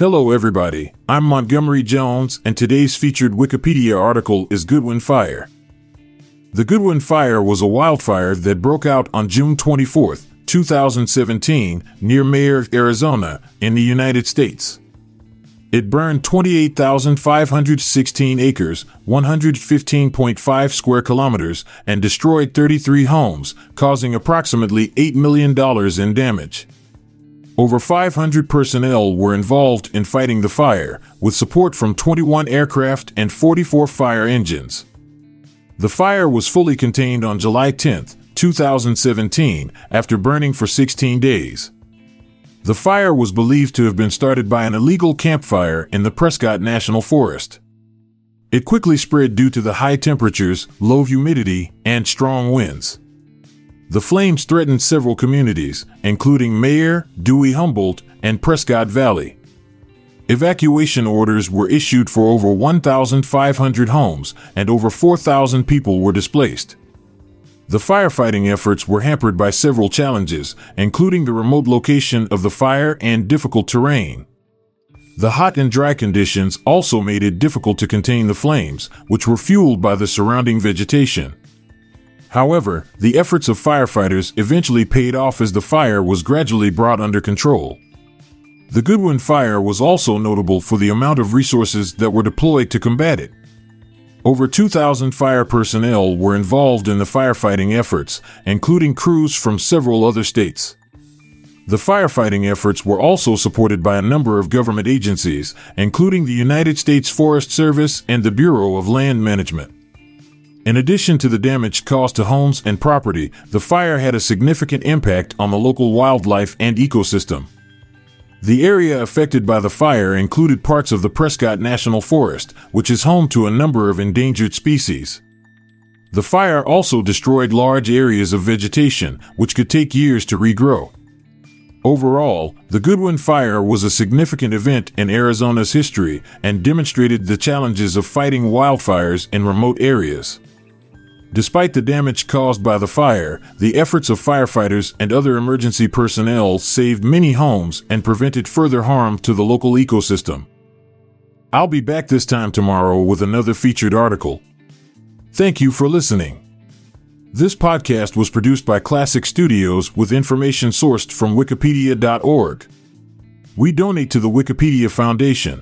Hello, everybody. I'm Montgomery Jones, and today's featured Wikipedia article is Goodwin Fire. The Goodwin Fire was a wildfire that broke out on June 24, 2017, near Mayer, Arizona, in the United States. It burned 28,516 acres, 115.5 square kilometers, and destroyed 33 homes, causing approximately $8 million in damage. Over 500 personnel were involved in fighting the fire, with support from 21 aircraft and 44 fire engines. The fire was fully contained on July 10, 2017, after burning for 16 days. The fire was believed to have been started by an illegal campfire in the Prescott National Forest. It quickly spread due to the high temperatures, low humidity, and strong winds. The flames threatened several communities, including Mayer, Dewey Humboldt, and Prescott Valley. Evacuation orders were issued for over 1,500 homes, and over 4,000 people were displaced. The firefighting efforts were hampered by several challenges, including the remote location of the fire and difficult terrain. The hot and dry conditions also made it difficult to contain the flames, which were fueled by the surrounding vegetation. However, the efforts of firefighters eventually paid off as the fire was gradually brought under control. The Goodwin Fire was also notable for the amount of resources that were deployed to combat it. Over 2,000 fire personnel were involved in the firefighting efforts, including crews from several other states. The firefighting efforts were also supported by a number of government agencies, including the United States Forest Service and the Bureau of Land Management. In addition to the damage caused to homes and property, the fire had a significant impact on the local wildlife and ecosystem. The area affected by the fire included parts of the Prescott National Forest, which is home to a number of endangered species. The fire also destroyed large areas of vegetation, which could take years to regrow. Overall, the Goodwin Fire was a significant event in Arizona's history and demonstrated the challenges of fighting wildfires in remote areas. Despite the damage caused by the fire, the efforts of firefighters and other emergency personnel saved many homes and prevented further harm to the local ecosystem. I'll be back this time tomorrow with another featured article. Thank you for listening. This podcast was produced by Klassic Studios with information sourced from Wikipedia.org. We donate to the Wikipedia Foundation,